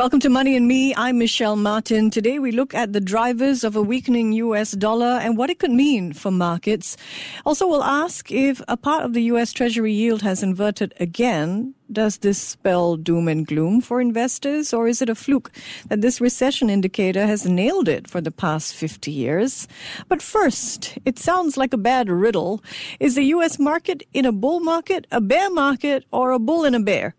Welcome to Money and Me. I'm Michelle Martin. Today we look at the drivers of a weakening US dollar and what it could mean for markets. Also, we'll ask if a part of the US Treasury yield has inverted again. Does this spell doom and gloom for investors, or is it a fluke that this recession indicator has nailed it for the past 50 years? But first, it sounds like a bad riddle. Is the US market in a bull market, a bear market, or a bull in a bear?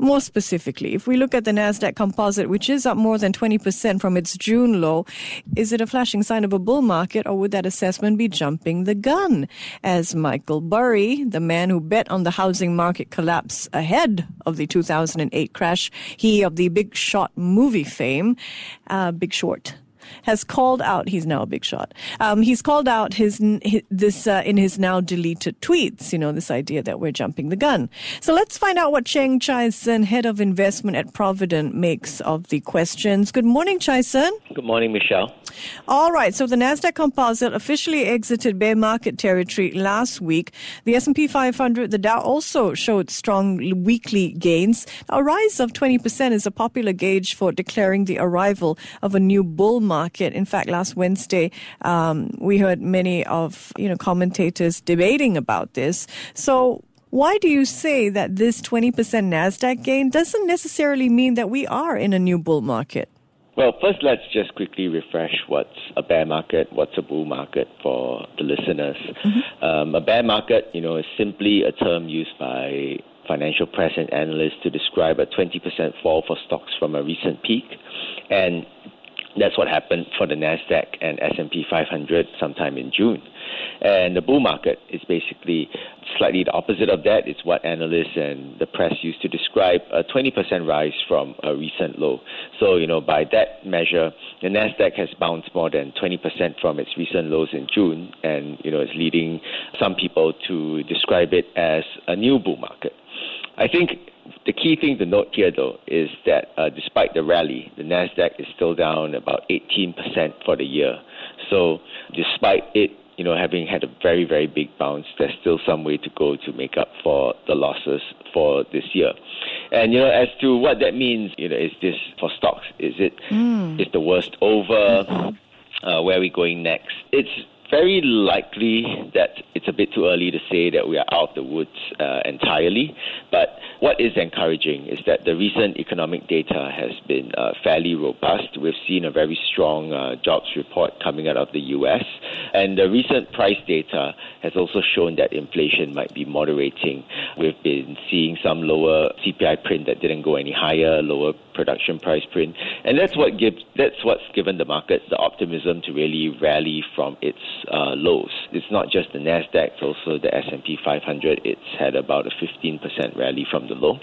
More specifically, if we look at the Nasdaq Composite, which is up more than 20% from its June low, is it a flashing sign of a bull market or would that assessment be jumping the gun? As Michael Burry, the man who bet on the housing market collapse ahead of the 2008 crash, he of the Big Shot movie fame, uh, Big Short, has called out. He's now a big shot. Um, he's called out his, his this uh, in his now deleted tweets. You know this idea that we're jumping the gun. So let's find out what Cheng Chai head of investment at Providend, makes of the questions. Good morning, Chai. Good morning, Michelle. All right. So the Nasdaq Composite officially exited bear market territory last week. The S&P 500, the Dow also showed strong weekly gains. A rise of 20% is a popular gauge for declaring the arrival of a new bull market. In fact, last Wednesday, um, we heard many of you know commentators debating about this. So. Why do you say that this 20% NASDAQ gain doesn't necessarily mean that we are in a new bull market? Well, first, let's just quickly refresh what's a bear market, what's a bull market for the listeners. Mm-hmm. Um, a bear market, you know, is simply a term used by financial press and analysts to describe a 20% fall for stocks from a recent peak. And that's what happened for the Nasdaq and S&P 500 sometime in June. And the bull market is basically slightly the opposite of that. It's what analysts and the press used to describe a 20% rise from a recent low. So, you know, by that measure, the Nasdaq has bounced more than 20% from its recent lows in June, and you know, it's leading some people to describe it as a new bull market. I think the key thing to note here, though, is that uh, despite the rally, the Nasdaq is still down about 18% for the year. So, despite it, you know, having had a very, very big bounce, there's still some way to go to make up for the losses for this year. And you know, as to what that means, you know, is this for stocks? Is it mm. is the worst over? Uh, where are we going next? It's very likely that it's a bit too early to say that we are out of the woods uh, entirely. But what is encouraging is that the recent economic data has been uh, fairly robust. We've seen a very strong uh, jobs report coming out of the U.S. And the recent price data has also shown that inflation might be moderating. We've been seeing some lower CPI print that didn't go any higher, lower production price print, and that's what gives that's what's given the market the optimism to really rally from its uh, lows. It's not just the Nasdaq; it's also the S and P 500. It's had about a 15% rally from the low.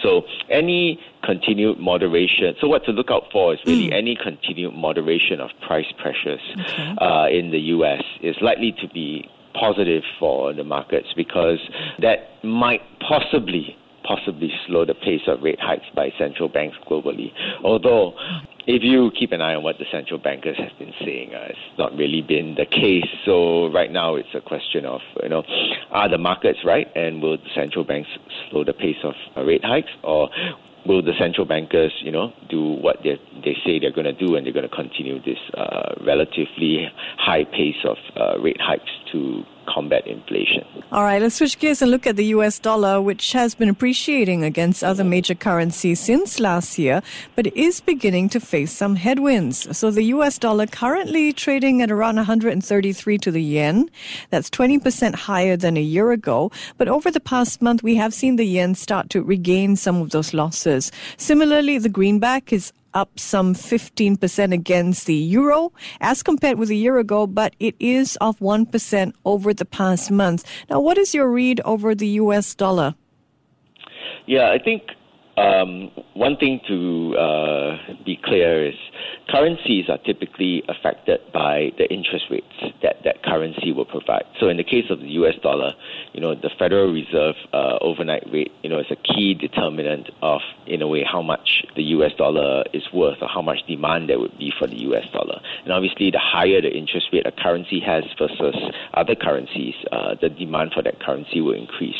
So any continued moderation. So what to look out for is really mm. any continued moderation of price pressures okay. uh, in the U.S. is likely to be positive for the markets because that might possibly possibly slow the pace of rate hikes by central banks globally. Although, if you keep an eye on what the central bankers have been saying, uh, it's not really been the case. So right now, it's a question of you know, are the markets right, and will the central banks slow the pace of uh, rate hikes, or will the central bankers, you know, do what they they say they're going to do, and they're going to continue this uh, relatively high pace of uh, rate hikes to combat inflation. All right, let's switch gears and look at the US dollar, which has been appreciating against other major currencies since last year, but is beginning to face some headwinds. So the US dollar currently trading at around 133 to the yen. That's 20% higher than a year ago. But over the past month, we have seen the yen start to regain some of those losses. Similarly, the greenback is up some 15% against the euro as compared with a year ago, but it is off 1% over the past month. Now, what is your read over the US dollar? Yeah, I think um, one thing to uh, be clear is currencies are typically affected by the interest rates that that currency will provide. So in the case of the U.S. dollar, you know, the Federal Reserve uh, overnight rate, you know, is a key determinant of, in a way, how much the U.S. dollar is worth or how much demand there would be for the U.S. dollar. And obviously, the higher the interest rate a currency has versus other currencies, uh, the demand for that currency will increase.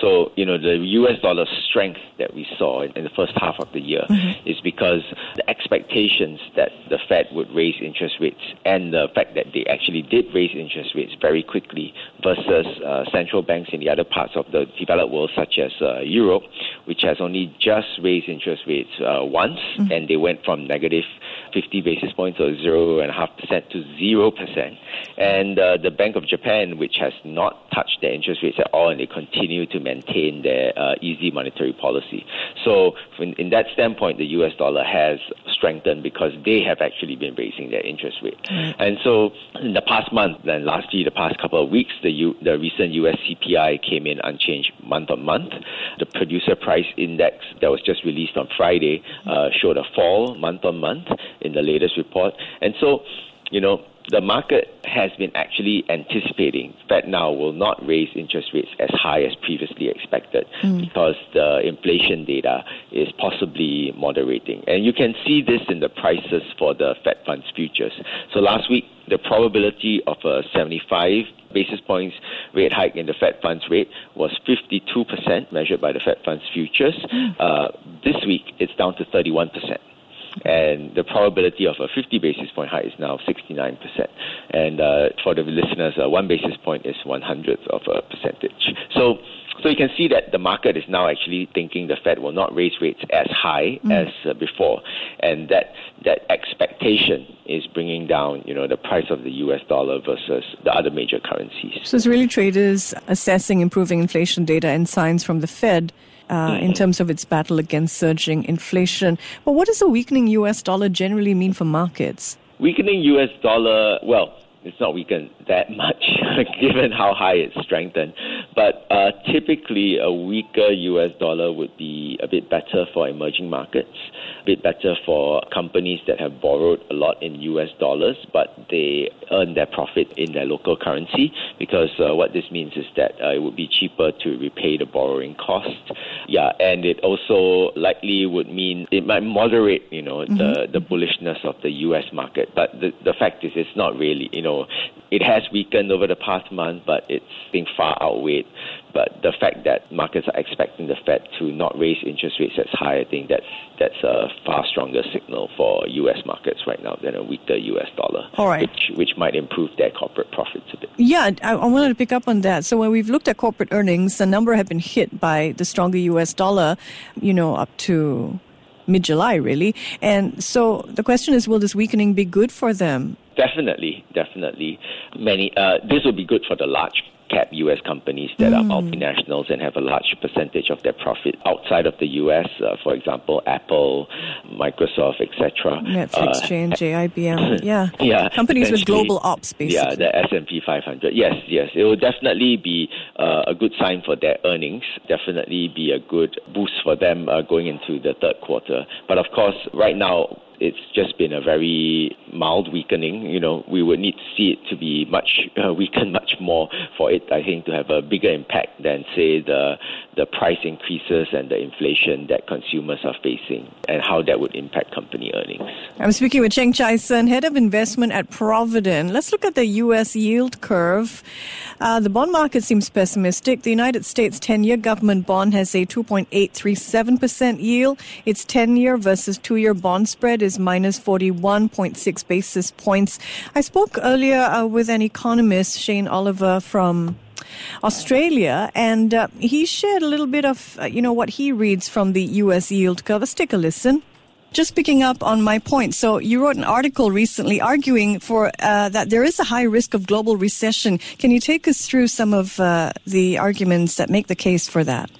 So, you know, the U.S. dollar strength that we saw in, in the first half of the year mm-hmm. is because the expectations that the Fed would raise interest rates and the fact that they actually did raise interest rates very quickly versus uh, central banks in the other parts of the developed world, such as uh, Europe, which has only just raised interest rates uh, once, mm-hmm. and they went from negative 50 basis points or 0.5% to 0%. And uh, the Bank of Japan, which has not touched their interest rates at all, and they continue to maintain their uh, easy monetary policy. So, in, in, that standpoint, the US dollar has strengthened because they have actually been raising their interest rate. Mm-hmm. And so, in the past month, then lastly, the past couple of weeks, the, U, the recent US CPI came in unchanged month on month. The producer price index that was just released on Friday uh, showed a fall month on month in the latest report. And so, you know, the market has been actually anticipating Fed now will not raise interest rates as high as previously expected mm. because the inflation data is possibly moderating. And you can see this in the prices for the Fed funds futures. So last week, the probability of a 75 basis points rate hike in the Fed funds rate was 52% measured by the Fed funds futures. Mm. Uh, this week, it's down to 31% and the probability of a 50 basis point hike is now 69%. And uh, for the listeners, uh, one basis point is one hundredth of a percentage. So, so you can see that the market is now actually thinking the Fed will not raise rates as high mm. as uh, before, and that that expectation is bringing down, you know, the price of the U.S. dollar versus the other major currencies. So it's really traders assessing improving inflation data and signs from the Fed uh, in terms of its battle against surging inflation. But what does a weakening U.S. dollar generally mean for markets? Weakening U.S. dollar, well, it's not weakened that much given how high it's strengthened. But uh, typically, a weaker US dollar would be a bit better for emerging markets, a bit better for companies that have borrowed a lot in US dollars, but they earn their profit in their local currency because uh, what this means is that uh, it would be cheaper to repay the borrowing cost. Yeah, and it also likely would mean it might moderate, you know, mm-hmm. the, the bullishness of the US market. But the, the fact is, it's not really, you know, it has weakened over the past month, but it's been far outweighed. But the fact that markets are expecting the Fed to not raise interest rates as high, I think that's that's a far stronger signal for U.S. markets right now than a weaker U.S. dollar, All right. which which might improve their corporate profits a bit. Yeah, I, I wanted to pick up on that. So when we've looked at corporate earnings, a number have been hit by the stronger U.S. dollar, you know, up to mid July, really. And so the question is, will this weakening be good for them? Definitely, definitely. Many. Uh, this will be good for the large cap U.S. companies that mm. are multinationals and have a large percentage of their profit outside of the U.S. Uh, for example, Apple, Microsoft, etc. Netflix, uh, J&J, IBM, yeah, yeah, companies with global ops, basically. Yeah, the S&P 500. Yes, yes, it will definitely be uh, a good sign for their earnings. Definitely be a good boost for them uh, going into the third quarter. But of course, right now it's just been a very mild weakening. You know, we would need to see it to be much uh, weakened much more for it, I think, to have a bigger impact than say the the price increases and the inflation that consumers are facing, and how that would impact company earnings. I'm speaking with Cheng Chai Sun, head of investment at Providend. Let's look at the U.S. yield curve. Uh, the bond market seems pessimistic. The United States 10-year government bond has a 2.837% yield. Its 10-year versus two-year bond spread is minus 41.6 basis points. I spoke earlier uh, with an economist, Shane Oliver from Australia, and uh, he shared a little bit of, uh, you know, what he reads from the U.S. yield curve. Let's take a listen. Just picking up on my point. So you wrote an article recently arguing for uh, that there is a high risk of global recession. Can you take us through some of uh, the arguments that make the case for that?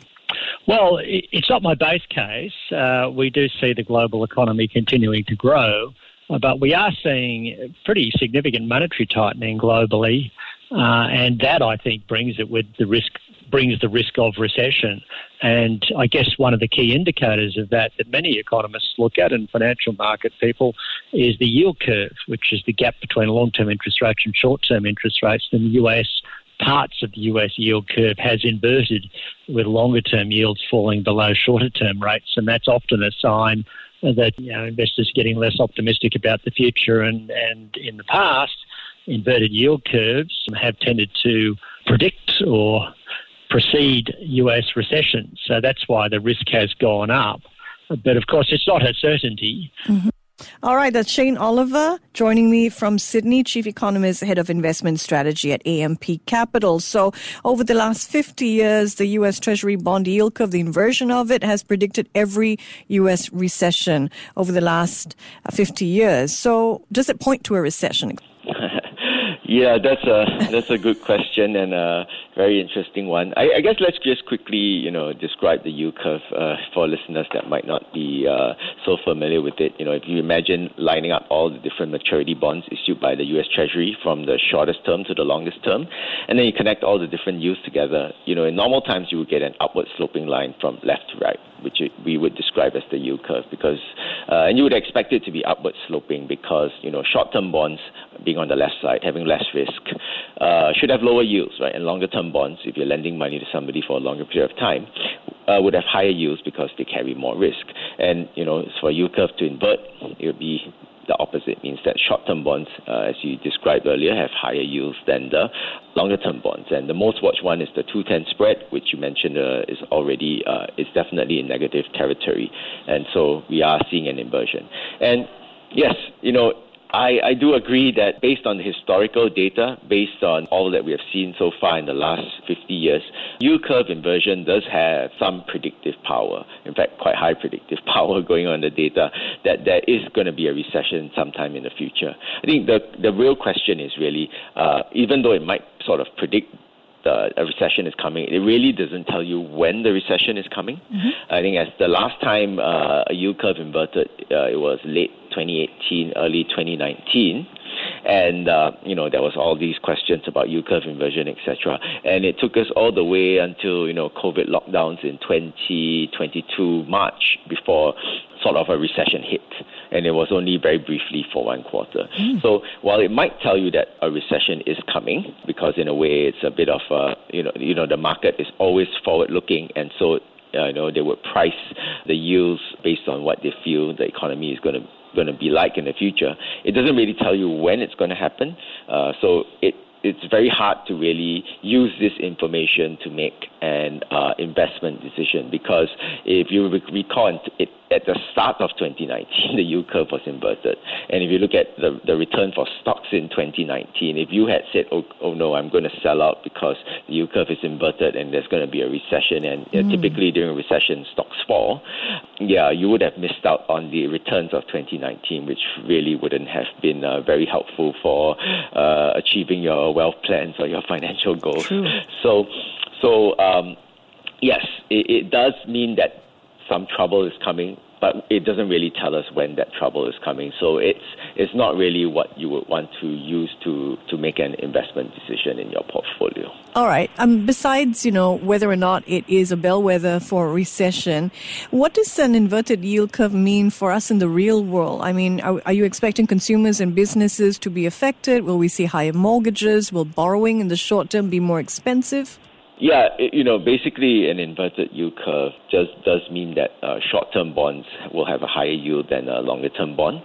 Well, it's not my base case. Uh, we do see the global economy continuing to grow, but we are seeing pretty significant monetary tightening globally, uh, and that I think brings it with the risk brings the risk of recession. And I guess one of the key indicators of that that many economists look at and financial market people is the yield curve, which is the gap between long term interest rates and short term interest rates. In the US, parts of the US yield curve has inverted with longer term yields falling below shorter term rates. And that's often a sign that you know, investors are getting less optimistic about the future. And, and in the past, inverted yield curves have tended to predict or precede US recession. So that's why the risk has gone up. But of course, it's not a certainty. Mm-hmm. All right, that's Shane Oliver joining me from Sydney, Chief Economist, Head of Investment Strategy at AMP Capital. So, over the last 50 years, the U.S. Treasury bond yield curve, the inversion of it, has predicted every U.S. recession over the last 50 years. So, does it point to a recession? Yeah, that's a that's a good question and a very interesting one. I, I guess let's just quickly, you know, describe the yield curve uh, for listeners that might not be uh, so familiar with it. You know, if you imagine lining up all the different maturity bonds issued by the U.S. Treasury from the shortest term to the longest term, and then you connect all the different yields together. You know, in normal times you would get an upward sloping line from left to right, which we would describe as the yield curve, because uh, and you would expect it to be upward sloping because you know short-term bonds being on the left side, having less risk, uh, should have lower yields, right? And longer term bonds, if you're lending money to somebody for a longer period of time, uh, would have higher yields because they carry more risk. And, you know, for yield curve to invert, it would be the opposite means that short-term bonds, uh, as you described earlier, have higher yields than the longer-term bonds. And the most watched one is the 210 spread, which you mentioned uh, is already uh, is definitely in negative territory, and so we are seeing an inversion. And yes, you know, I, I do agree that based on the historical data, based on all that we have seen so far in the last 50 years, yield curve inversion does have some predictive power. In fact, quite high predictive power going on the data that there is going to be a recession sometime in the future. I think the, the real question is really, uh, even though it might sort of predict uh, a recession is coming. It really doesn't tell you when the recession is coming. Mm-hmm. I think as the last time uh, a yield curve inverted, uh, it was late 2018, early 2019 and uh, you know there was all these questions about yield curve inversion, etc. And it took us all the way until you know COVID lockdowns in 2022 March before sort of a recession hit, and it was only very briefly for one quarter. Mm. So while it might tell you that a recession is coming, because in a way it's a bit of a you know you know the market is always forward looking, and so you know they would price the yields based on what they feel the economy is going to going to be like in the future. It doesn't really tell you when it's going to happen. Uh, so it it's very hard to really use this information to make an uh, investment decision because if you recall, it, at the start of 2019, the yield curve was inverted. And if you look at the, the return for stocks in 2019, if you had said, oh, oh no, I'm going to sell out because the yield curve is inverted and there's going to be a recession, and mm. uh, typically during a recession, stocks fall, yeah, you would have missed out on the returns of 2019, which really wouldn't have been uh, very helpful for uh, achieving your wealth plans or your financial goals. True. So, so um, yes, it, it does mean that some trouble is coming, but it doesn't really tell us when that trouble is coming. So it's it's not really what you would want to use to to make an investment decision in your portfolio. All right. Um, besides, you know, whether or not it is a bellwether for a recession, what does an inverted yield curve mean for us in the real world? I mean, are, are you expecting consumers and businesses to be affected? Will we see higher mortgages? Will borrowing in the short term be more expensive? Yeah, you know, basically an inverted yield curve just does mean that uh, short-term bonds will have a higher yield than a longer-term bond.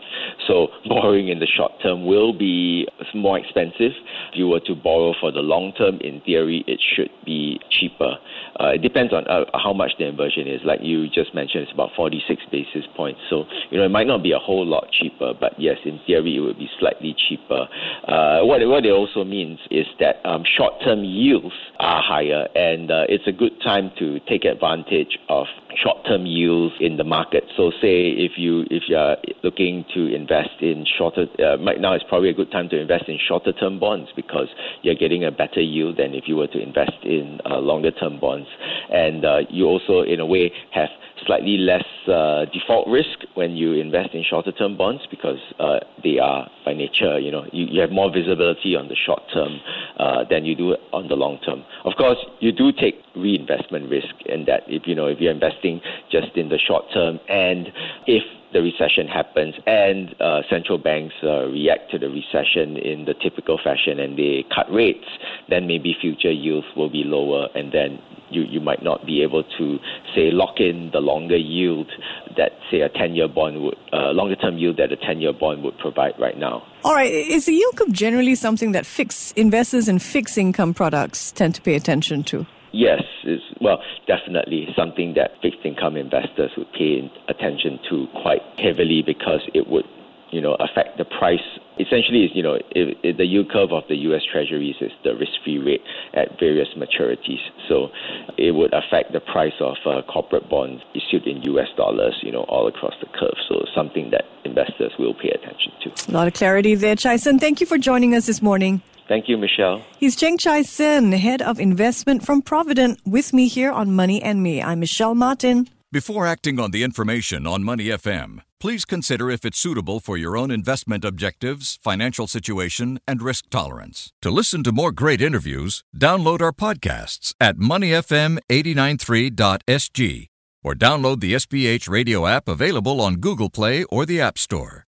So borrowing in the short term will be more expensive. If you were to borrow for the long term, in theory, it should be cheaper. Uh, it depends on uh, how much the inversion is. Like you just mentioned, it's about 46 basis points. So, you know, it might not be a whole lot cheaper, but yes, in theory, it would be slightly cheaper. Uh, what, what it also means is that um, short term yields are higher, and uh, it's a good time to take advantage of short-term yields in the market. So, say if you if you are looking to invest in shorter, uh, right now is probably a good time to invest in shorter-term bonds because you're getting a better yield than if you were to invest in uh, longer-term bonds, and uh, you also, in a way, have slightly less uh, default risk when you invest in shorter term bonds because uh, they are by nature, you know, you, you have more visibility on the short term uh, than you do on the long term. Of course, you do take reinvestment risk in that if you know if you're investing just in the short term and if the recession happens and uh, central banks uh, react to the recession in the typical fashion and they cut rates, then maybe future yields will be lower and then you, you might not be able to say lock in the longer yield that say a 10 year bond would uh, longer term yield that a 10 year bond would provide right now. All right, is the yield curve generally something that fixed investors in fixed income products tend to pay attention to? Yes, it's, well, definitely something that fixed income investors would pay attention to quite heavily because it would, you know, affect the price. Essentially, is you know, if, if the yield curve of the U.S. Treasuries is the risk-free rate at various maturities, so it would affect the price of uh, corporate bonds issued in U.S. dollars, you know, all across the curve. So something that investors will pay attention to. A lot of clarity there, Chai Sen. Thank you for joining us this morning. Thank you, Michelle. He's Cheng Chai Sen, Head of Investment from Providend, with me here on Money and Me. I'm Michelle Martin. Before acting on the information on Money FM, please consider if it's suitable for your own investment objectives, financial situation, and risk tolerance. To listen to more great interviews, download our podcasts at moneyfm893.sg or download the SPH radio app available on Google Play or the App Store.